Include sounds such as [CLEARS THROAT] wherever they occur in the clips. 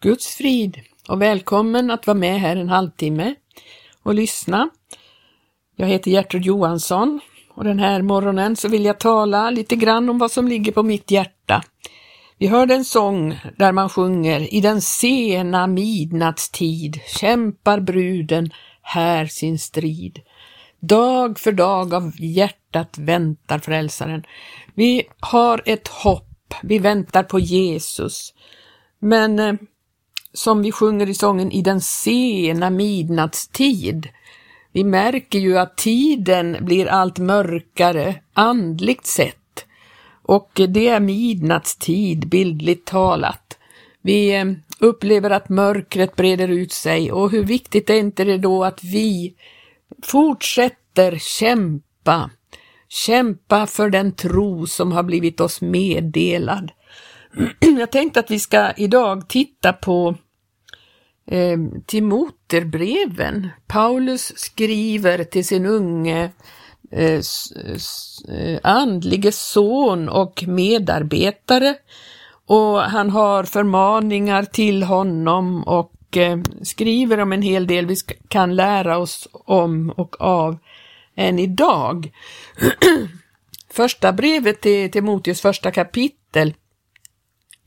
Guds frid och välkommen att vara med här en halvtimme och lyssna. Jag heter Gertrud Johansson och den här morgonen så vill jag tala lite grann om vad som ligger på mitt hjärta. Vi hörde en sång där man sjunger I den sena midnattstid kämpar bruden här sin strid. Dag för dag av hjärtat väntar frälsaren. Vi har ett hopp, vi väntar på Jesus. Men eh, som vi sjunger i sången i den sena midnattstid. Vi märker ju att tiden blir allt mörkare andligt sett och det är midnattstid bildligt talat. Vi eh, upplever att mörkret breder ut sig och hur viktigt är inte det då att vi fortsätter kämpa, kämpa för den tro som har blivit oss meddelad. [CLEARS THROAT] Jag tänkte att vi ska idag titta på eh, Timoterbreven. Paulus skriver till sin unge eh, eh, andlige son och medarbetare och han har förmaningar till honom och eh, skriver om en hel del vi kan lära oss om och av än idag. [CLEARS THROAT] första brevet till Timoteus första kapitel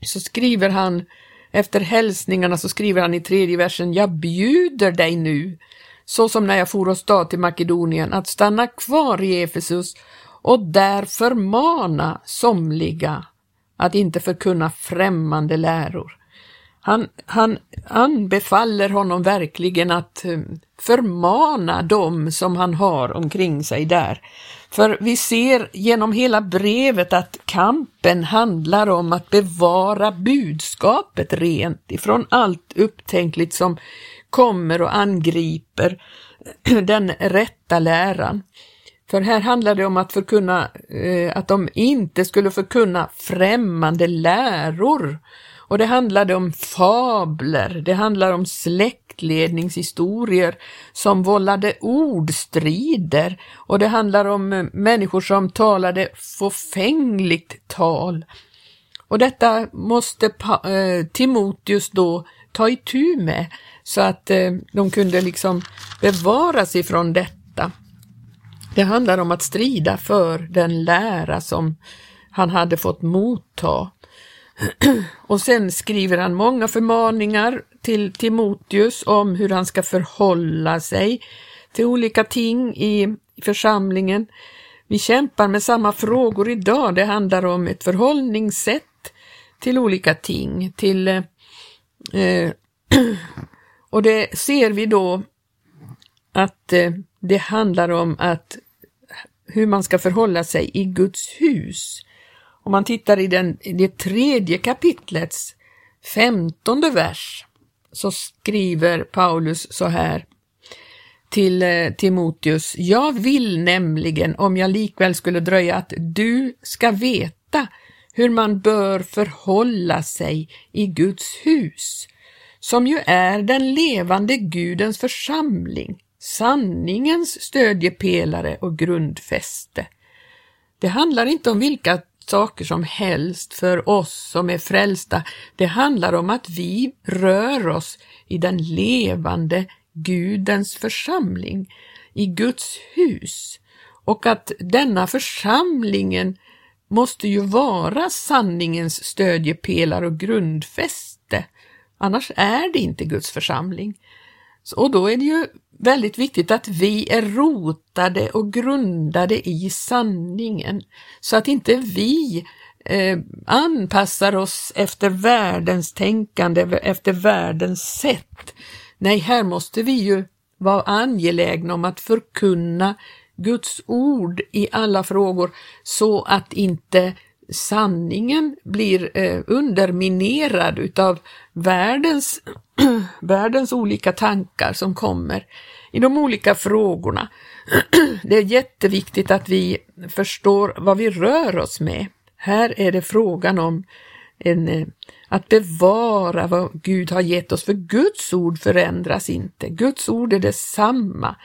så skriver han efter hälsningarna så skriver han i tredje versen, jag bjuder dig nu, så som när jag for åstad till Makedonien, att stanna kvar i Efesus och där förmana somliga att inte förkunna främmande läror. Han, han anbefaller honom verkligen att eh, förmana dem som han har omkring sig där. För vi ser genom hela brevet att kampen handlar om att bevara budskapet rent ifrån allt upptänkligt som kommer och angriper [CLEARS THROAT] den rätta läran. För här handlar det om att förkunna, eh, att de inte skulle förkunna främmande läror. Och det handlade om fabler, det handlar om släktledningshistorier som vållade ordstrider och det handlar om eh, människor som talade fåfängligt tal. Och detta måste eh, Timoteus då ta itu med så att eh, de kunde liksom bevara sig från detta det handlar om att strida för den lära som han hade fått motta. Och sen skriver han många förmaningar till Timoteus om hur han ska förhålla sig till olika ting i församlingen. Vi kämpar med samma frågor idag. Det handlar om ett förhållningssätt till olika ting, till eh, [CLEARS THROAT] och det ser vi då att eh, det handlar om att hur man ska förhålla sig i Guds hus. Om man tittar i, den, i det tredje kapitlets femtonde vers så skriver Paulus så här till eh, Timoteus. Jag vill nämligen, om jag likväl skulle dröja, att du ska veta hur man bör förhålla sig i Guds hus, som ju är den levande Gudens församling sanningens stödjepelare och grundfäste. Det handlar inte om vilka saker som helst för oss som är frälsta. Det handlar om att vi rör oss i den levande Gudens församling, i Guds hus och att denna församlingen måste ju vara sanningens stödjepelare och grundfäste. Annars är det inte Guds församling. Och då är det ju väldigt viktigt att vi är rotade och grundade i sanningen så att inte vi eh, anpassar oss efter världens tänkande, efter världens sätt. Nej, här måste vi ju vara angelägna om att förkunna Guds ord i alla frågor så att inte sanningen blir eh, underminerad utav världens, [CLEARS THROAT] världens olika tankar som kommer i de olika frågorna. [CLEARS THROAT] Det är jätteviktigt att vi förstår vad vi rör oss med. Här är det frågan om en, eh, att bevara vad Gud har gett oss, för Guds ord förändras inte. Guds ord är detsamma.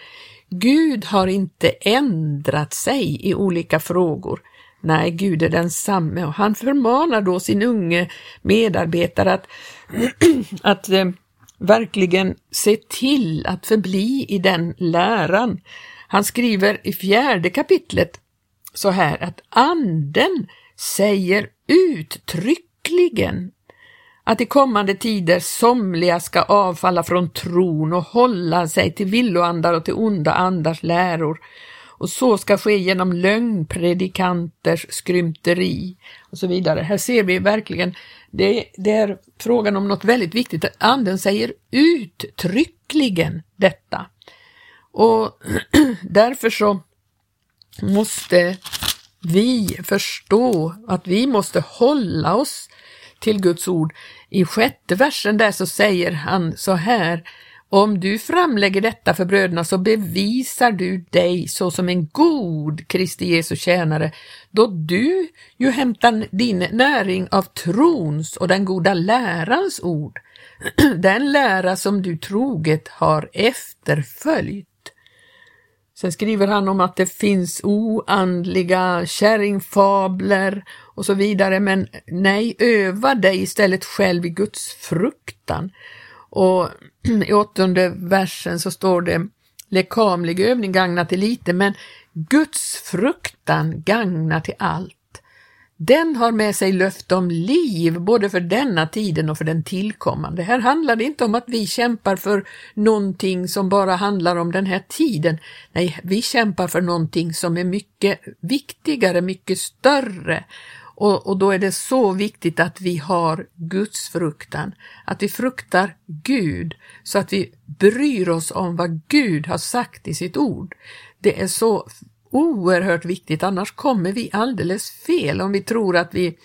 Gud har inte ändrat sig i olika frågor. Nej, Gud är densamme och han förmanar då sin unge medarbetare att, [CLEARS THROAT] att eh, verkligen se till att förbli i den läran. Han skriver i fjärde kapitlet så här att anden säger uttryckligen att i kommande tider somliga ska avfalla från tron och hålla sig till villoandar och till onda andars läror. Och så ska ske genom lögnpredikanters skrymteri och så vidare. Här ser vi verkligen, det, det är frågan om något väldigt viktigt. Anden säger uttryckligen detta. Och [CLEARS THROAT] därför så måste vi förstå att vi måste hålla oss till Guds ord. I sjätte versen där så säger han så här om du framlägger detta för bröderna så bevisar du dig såsom en god Kristi Jesu tjänare, då du ju hämtar din näring av trons och den goda lärans ord, [CLEARS THROAT] den lära som du troget har efterföljt. Sen skriver han om att det finns oandliga kärringfabler och så vidare, men nej, öva dig istället själv i Guds fruktan. Och [CLEARS THROAT] i åttonde versen så står det lekamlig övning gagnar till lite, men Guds fruktan gagnar till allt. Den har med sig löfte om liv både för denna tiden och för den tillkommande. Här handlar det inte om att vi kämpar för någonting som bara handlar om den här tiden. Nej, vi kämpar för någonting som är mycket viktigare, mycket större. Och, och då är det så viktigt att vi har Guds fruktan, att vi fruktar Gud så att vi bryr oss om vad Gud har sagt i sitt ord. Det är så oerhört viktigt, annars kommer vi alldeles fel om vi tror att vi,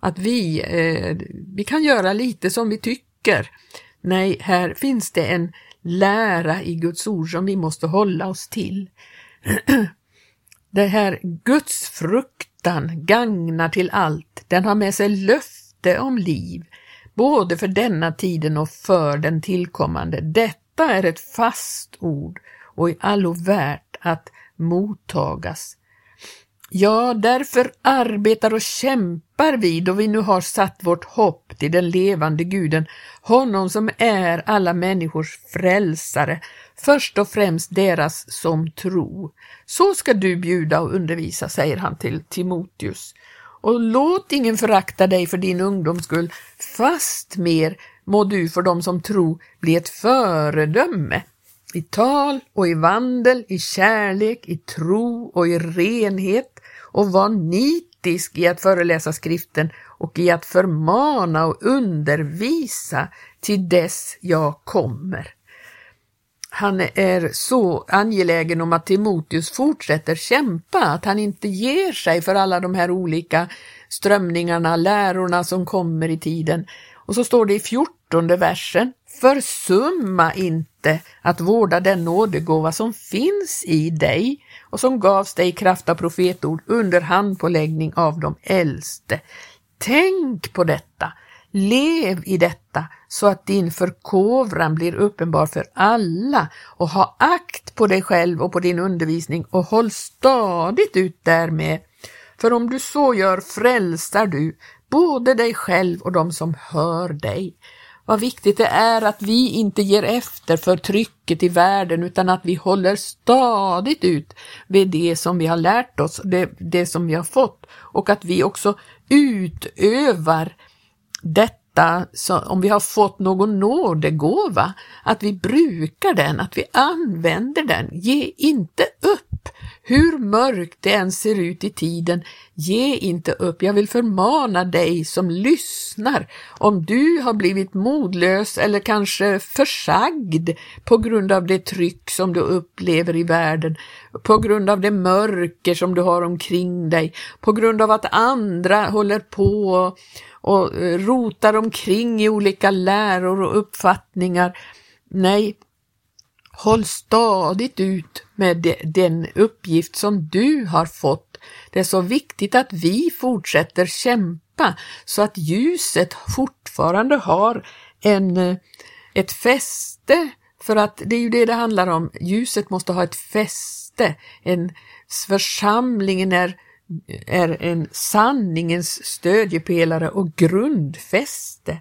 att vi, eh, vi kan göra lite som vi tycker. Nej, här finns det en lära i Guds ord som vi måste hålla oss till. [CLEARS THROAT] det här Guds fruktan gagnar till allt. Den har med sig löfte om liv, både för denna tiden och för den tillkommande. Detta är ett fast ord och i allo värt att mottagas. Ja, därför arbetar och kämpar vi då vi nu har satt vårt hopp till den levande guden, honom som är alla människors frälsare, först och främst deras som tro. Så ska du bjuda och undervisa, säger han till Timoteus. Och låt ingen förakta dig för din ungdoms skull, fast mer må du för dem som tro bli ett föredöme i tal och i vandel, i kärlek, i tro och i renhet och var nitisk i att föreläsa skriften och i att förmana och undervisa till dess jag kommer. Han är så angelägen om att Timoteus fortsätter kämpa, att han inte ger sig för alla de här olika strömningarna, lärorna som kommer i tiden. Och så står det i fjortonde versen, försumma inte att vårda den nådegåva som finns i dig och som gavs dig i kraft av profetord under handpåläggning av de äldste. Tänk på detta, lev i detta så att din förkovran blir uppenbar för alla och ha akt på dig själv och på din undervisning och håll stadigt ut därmed. För om du så gör frälsar du både dig själv och de som hör dig. Vad viktigt det är att vi inte ger efter för trycket i världen utan att vi håller stadigt ut vid det som vi har lärt oss, det, det som vi har fått och att vi också utövar detta, så om vi har fått någon nådegåva, att vi brukar den, att vi använder den. Ge inte upp! Hur mörkt det än ser ut i tiden, ge inte upp. Jag vill förmana dig som lyssnar, om du har blivit modlös eller kanske försagd på grund av det tryck som du upplever i världen, på grund av det mörker som du har omkring dig, på grund av att andra håller på och, eh, rotar omkring i olika läror och uppfattningar. Nej, Håll stadigt ut med den uppgift som du har fått. Det är så viktigt att vi fortsätter kämpa så att ljuset fortfarande har en, eh, ett fäste. För att det är ju det det handlar om. Ljuset måste ha ett fäste. En, församlingen är är en sanningens stödjepelare och grundfäste.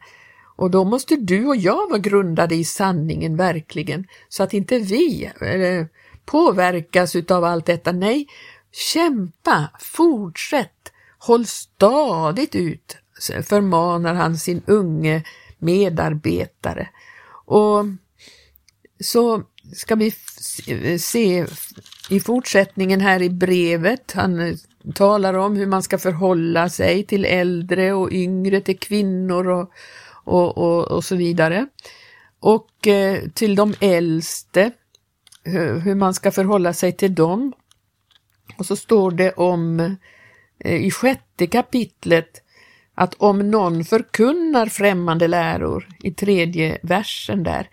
Och då måste du och jag vara grundade i sanningen verkligen, så att inte vi eh, påverkas utav allt detta. Nej, kämpa, fortsätt, håll stadigt ut, förmanar han sin unge medarbetare. Och så ska vi se i fortsättningen här i brevet, han eh, talar om hur man ska förhålla sig till äldre och yngre, till kvinnor och, och, och, och så vidare. Och eh, till de äldste, hur, hur man ska förhålla sig till dem. Och så står det om eh, i sjätte kapitlet att om någon förkunnar främmande läror i tredje versen där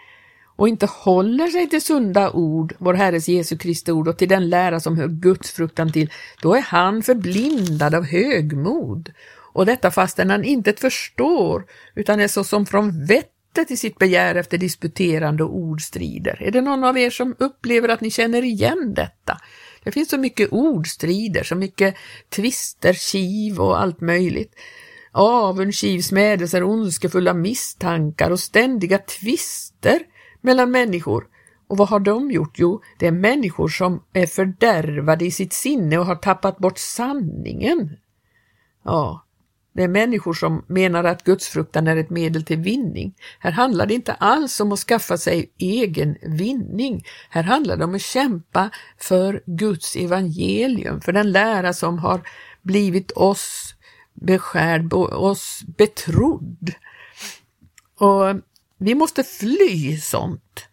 och inte håller sig till sunda ord, vår Herres Jesu Kristi ord och till den lära som hör Guds fruktan till, då är han förblindad av högmod. Och detta fastän han inte förstår, utan är så som från vettet i sitt begär efter disputerande och ordstrider. Är det någon av er som upplever att ni känner igen detta? Det finns så mycket ordstrider, så mycket tvister, kiv och allt möjligt. Avund, kiv, smädelser, ondskefulla misstankar och ständiga tvister mellan människor. Och vad har de gjort? Jo, det är människor som är fördärvade i sitt sinne och har tappat bort sanningen. Ja, det är människor som menar att gudsfruktan är ett medel till vinning. Här handlar det inte alls om att skaffa sig egen vinning. Här handlar det om att kämpa för Guds evangelium, för den lära som har blivit oss beskärd, oss betrodd. Och vi måste fly sånt.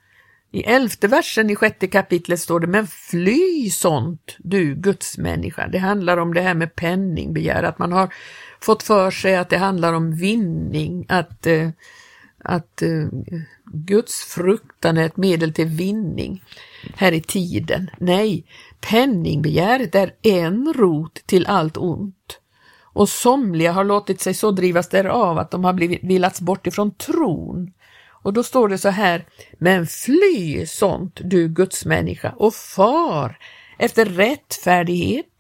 I elfte versen i sjätte kapitlet står det, men fly sånt, du gudsmänniska. Det handlar om det här med penningbegär, att man har fått för sig att det handlar om vinning, att, eh, att eh, Guds fruktan är ett medel till vinning här i tiden. Nej, penningbegäret är en rot till allt ont. Och somliga har låtit sig så drivas därav att de har blivit villats bort ifrån tron. Och då står det så här, men fly sånt du Guds människa och far efter rättfärdighet,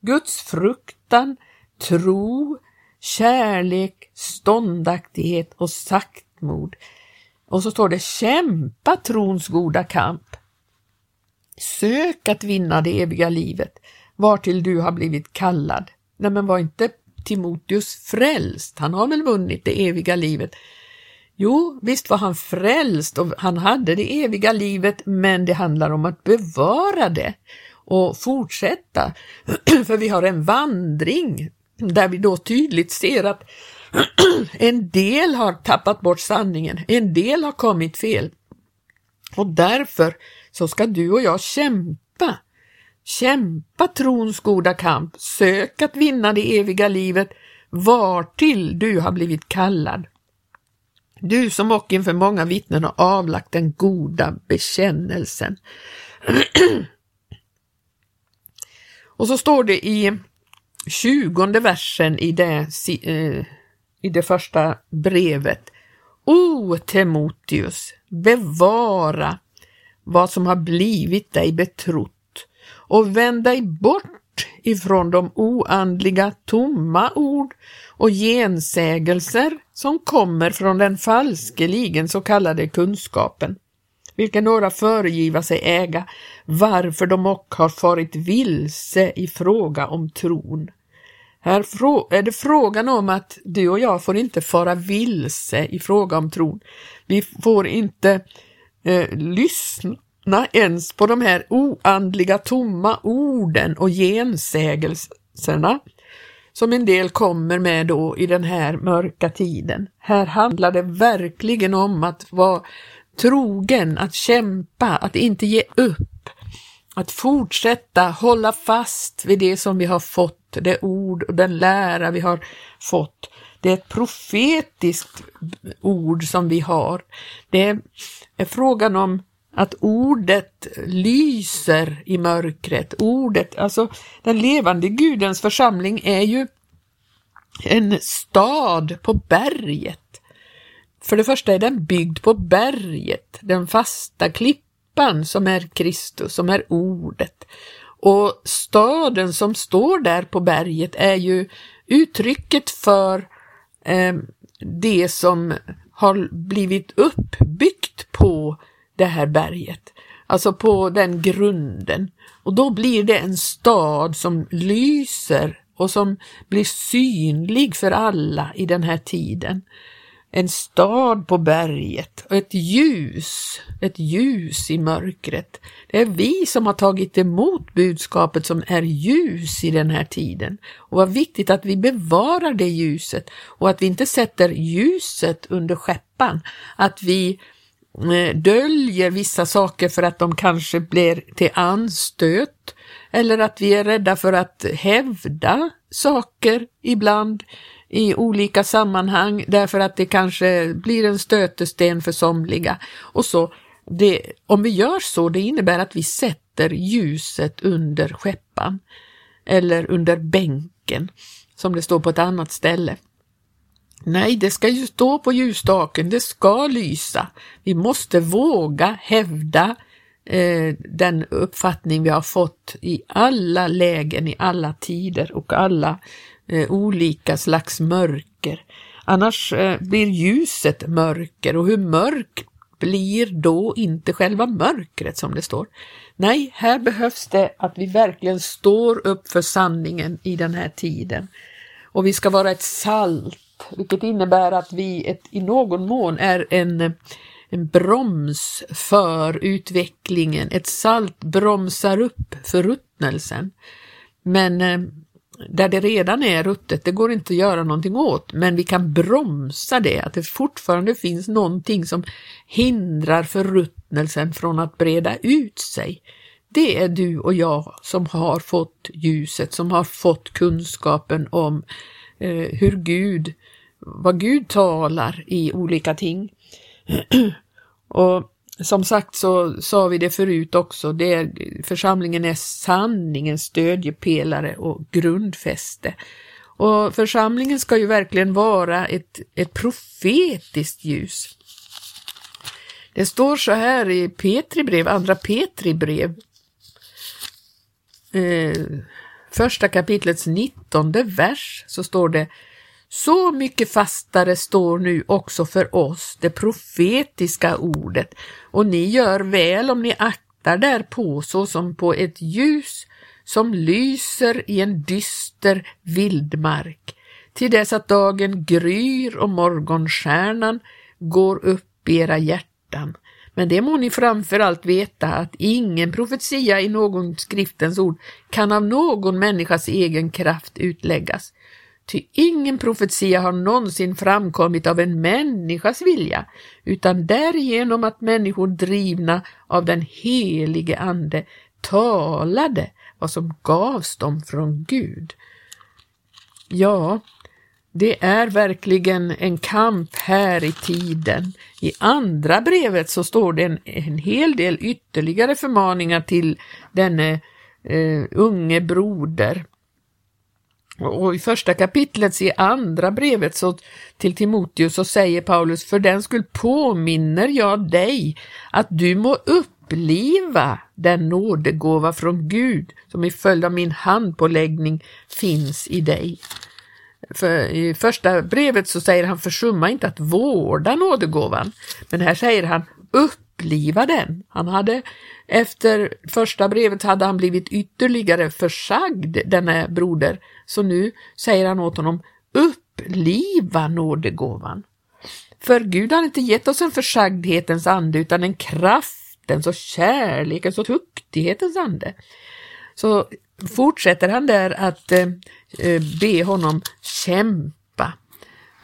Guds fruktan, tro, kärlek, ståndaktighet och saktmod. Och så står det kämpa trons goda kamp. Sök att vinna det eviga livet, vartill du har blivit kallad. Nej, men var inte Timoteus frälst? Han har väl vunnit det eviga livet? Jo, visst var han frälst och han hade det eviga livet, men det handlar om att bevara det och fortsätta. [CLEARS THROAT] För vi har en vandring där vi då tydligt ser att [CLEARS THROAT] en del har tappat bort sanningen, en del har kommit fel. Och därför så ska du och jag kämpa. Kämpa trons goda kamp, sök att vinna det eviga livet, vartill du har blivit kallad. Du som och inför många vittnen har avlagt den goda bekännelsen. [CLEARS THROAT] och så står det i tjugonde versen i det, eh, i det första brevet. O Timoteus, bevara vad som har blivit dig betrott och vänd dig bort ifrån de oandliga tomma ord och gensägelser som kommer från den falskeligen så kallade kunskapen, vilken några föregiva sig äga, varför de och har farit vilse i fråga om tron. Här är det frågan om att du och jag får inte fara vilse i fråga om tron. Vi får inte eh, lyssna ens på de här oandliga tomma orden och gensägelserna som en del kommer med då i den här mörka tiden. Här handlar det verkligen om att vara trogen, att kämpa, att inte ge upp, att fortsätta hålla fast vid det som vi har fått, det ord och den lära vi har fått. Det är ett profetiskt ord som vi har. Det är frågan om att ordet lyser i mörkret. Ordet, alltså den levande Gudens församling är ju en stad på berget. För det första är den byggd på berget, den fasta klippan som är Kristus, som är ordet. Och staden som står där på berget är ju uttrycket för eh, det som har blivit uppbyggt på det här berget, alltså på den grunden. Och då blir det en stad som lyser och som blir synlig för alla i den här tiden en stad på berget och ett ljus, ett ljus i mörkret. Det är vi som har tagit emot budskapet som är ljus i den här tiden. Och vad viktigt att vi bevarar det ljuset och att vi inte sätter ljuset under skäppan. Att vi eh, Eh, döljer vissa saker för att de kanske blir till anstöt eller att vi är rädda för att hävda saker ibland i olika sammanhang därför att det kanske blir en stötesten för somliga. Och så, det, om vi gör så, det innebär att vi sätter ljuset under skeppan eller under bänken, som det står på ett annat ställe. Nej, det ska ju stå på ljusstaken, det ska lysa. Vi måste våga hävda eh, den uppfattning vi har fått i alla lägen, i alla tider och alla eh, olika slags mörker. Annars eh, blir ljuset mörker och hur mörk blir då inte själva mörkret som det står. Nej, här behövs det att vi verkligen står upp för sanningen i den här tiden. Och vi ska vara ett salt, vilket innebär att vi ett, i någon mån är en, en broms för utvecklingen. Ett salt bromsar upp förruttnelsen. Men eh, där det redan är ruttet, det går inte att göra någonting åt, men vi kan bromsa det, att det fortfarande finns någonting som hindrar förruttnelsen från att breda ut sig. Det är du och jag som har fått ljuset, som har fått kunskapen om eh, hur Gud, vad Gud talar i olika ting. [CLEARS THROAT] och som sagt så sa vi det förut också, det är, församlingen är sanningens stödjepelare och grundfäste. Och församlingen ska ju verkligen vara ett, ett profetiskt ljus. Det står så här i Petri brev, andra Petri brev, eh, första kapitlets nittonde vers, så står det så mycket fastare står nu också för oss det profetiska ordet, och ni gör väl om ni aktar därpå såsom på ett ljus som lyser i en dyster vildmark, till dess att dagen gryr och morgonstjärnan går upp i era hjärtan. Men det må ni framför allt veta att ingen profetia i någon skriftens ord kan av någon människas egen kraft utläggas, Ty ingen profetia har någonsin framkommit av en människas vilja, utan därigenom att människor drivna av den helige Ande talade vad som gavs dem från Gud. Ja, det är verkligen en kamp här i tiden. I andra brevet så står det en, en hel del ytterligare förmaningar till denne eh, unge broder. Och i första kapitlet i andra brevet så, till Timoteus så säger Paulus, för den skull påminner jag dig att du må uppliva den nådegåva från Gud som i följd av min handpåläggning finns i dig. För I första brevet så säger han försumma inte att vårda nådegåvan, men här säger han uppliva den. Han hade efter första brevet hade han blivit ytterligare försagd, denne broder, så nu säger han åt honom, uppliva nådegåvan. För Gud har inte gett oss en försagdhetens ande utan en kraftens och kärlekens och tuktighetens ande. Så fortsätter han där att eh, eh be honom kämpa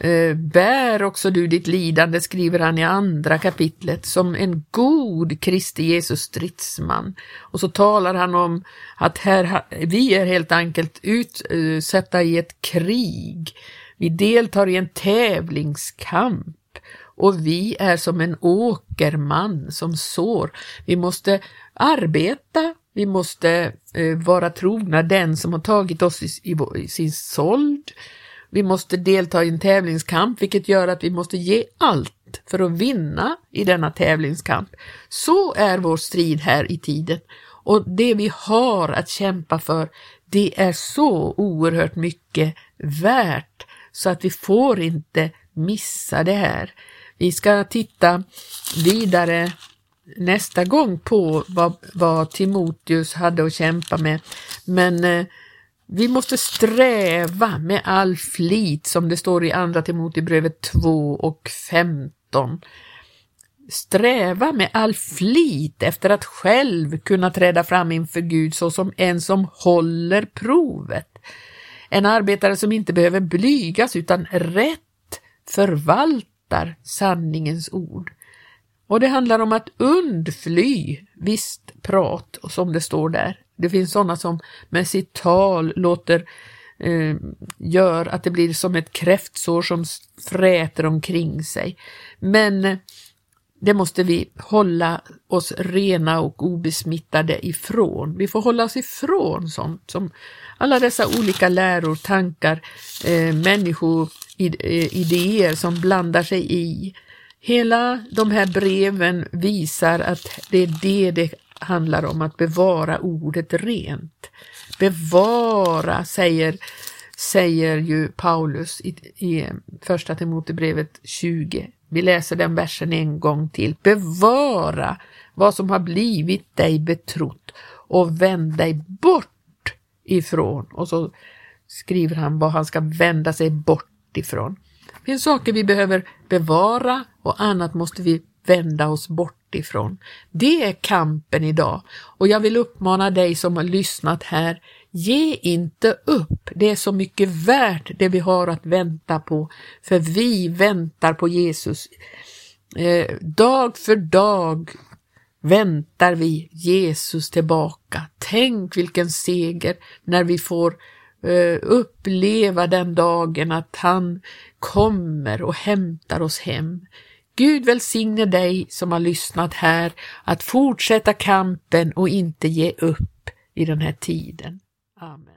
Eh, bär också du ditt lidande, skriver han i andra kapitlet, som en god Kristi Jesus stridsman. Och så talar han om att här, vi är helt enkelt utsatta i ett krig. Vi deltar i en tävlingskamp och vi är som en åkerman som sår. Vi måste arbeta, vi måste eh, vara trogna den som har tagit oss i, i sin såld. Vi måste delta i en tävlingskamp, vilket gör att vi måste ge allt för att vinna i denna tävlingskamp. Så är vår strid här i tiden. Och det vi har att kämpa för, det är så oerhört mycket värt så att vi får inte missa det här. Vi ska titta vidare nästa gång på vad, vad Timoteus hade att kämpa med. Men eh, vi måste sträva med all flit som det står i Andra Timoteusbrevet 2 och 15. Sträva med all flit efter att själv kunna träda fram inför Gud såsom en som håller provet. En arbetare som inte behöver blygas utan rätt förvaltar sanningens ord. Och det handlar om att undfly visst prat, och som det står där. Det finns sådana som med sitt tal låter eh, gör att det blir som ett kräftsår som fräter omkring sig. Men eh, det måste vi hålla oss rena och obesmittade ifrån. Vi får hålla oss ifrån sånt som alla dessa olika läror, tankar, eh, människoidéer eh, som blandar sig i. Hela de här breven visar att det är det det handlar om, att bevara ordet rent. Bevara, säger, säger ju Paulus i, i första Timotebrevet 20. Vi läser den versen en gång till. Bevara vad som har blivit dig betrott och vänd dig bort ifrån. Och så skriver han vad han ska vända sig bort ifrån. Det finns saker vi behöver bevara och annat måste vi vända oss bort bort ifrån. Det är kampen idag och jag vill uppmana dig som har lyssnat här, ge inte upp. Det är så mycket värt det vi har att vänta på, för vi väntar på Jesus. Eh, dag för dag väntar vi Jesus tillbaka. Tänk vilken seger när vi får eh, uppleva den dagen att han kommer och hämtar oss hem. Gud välsigne dig som har lyssnat här att fortsätta kampen och inte ge upp i den här tiden. Amen.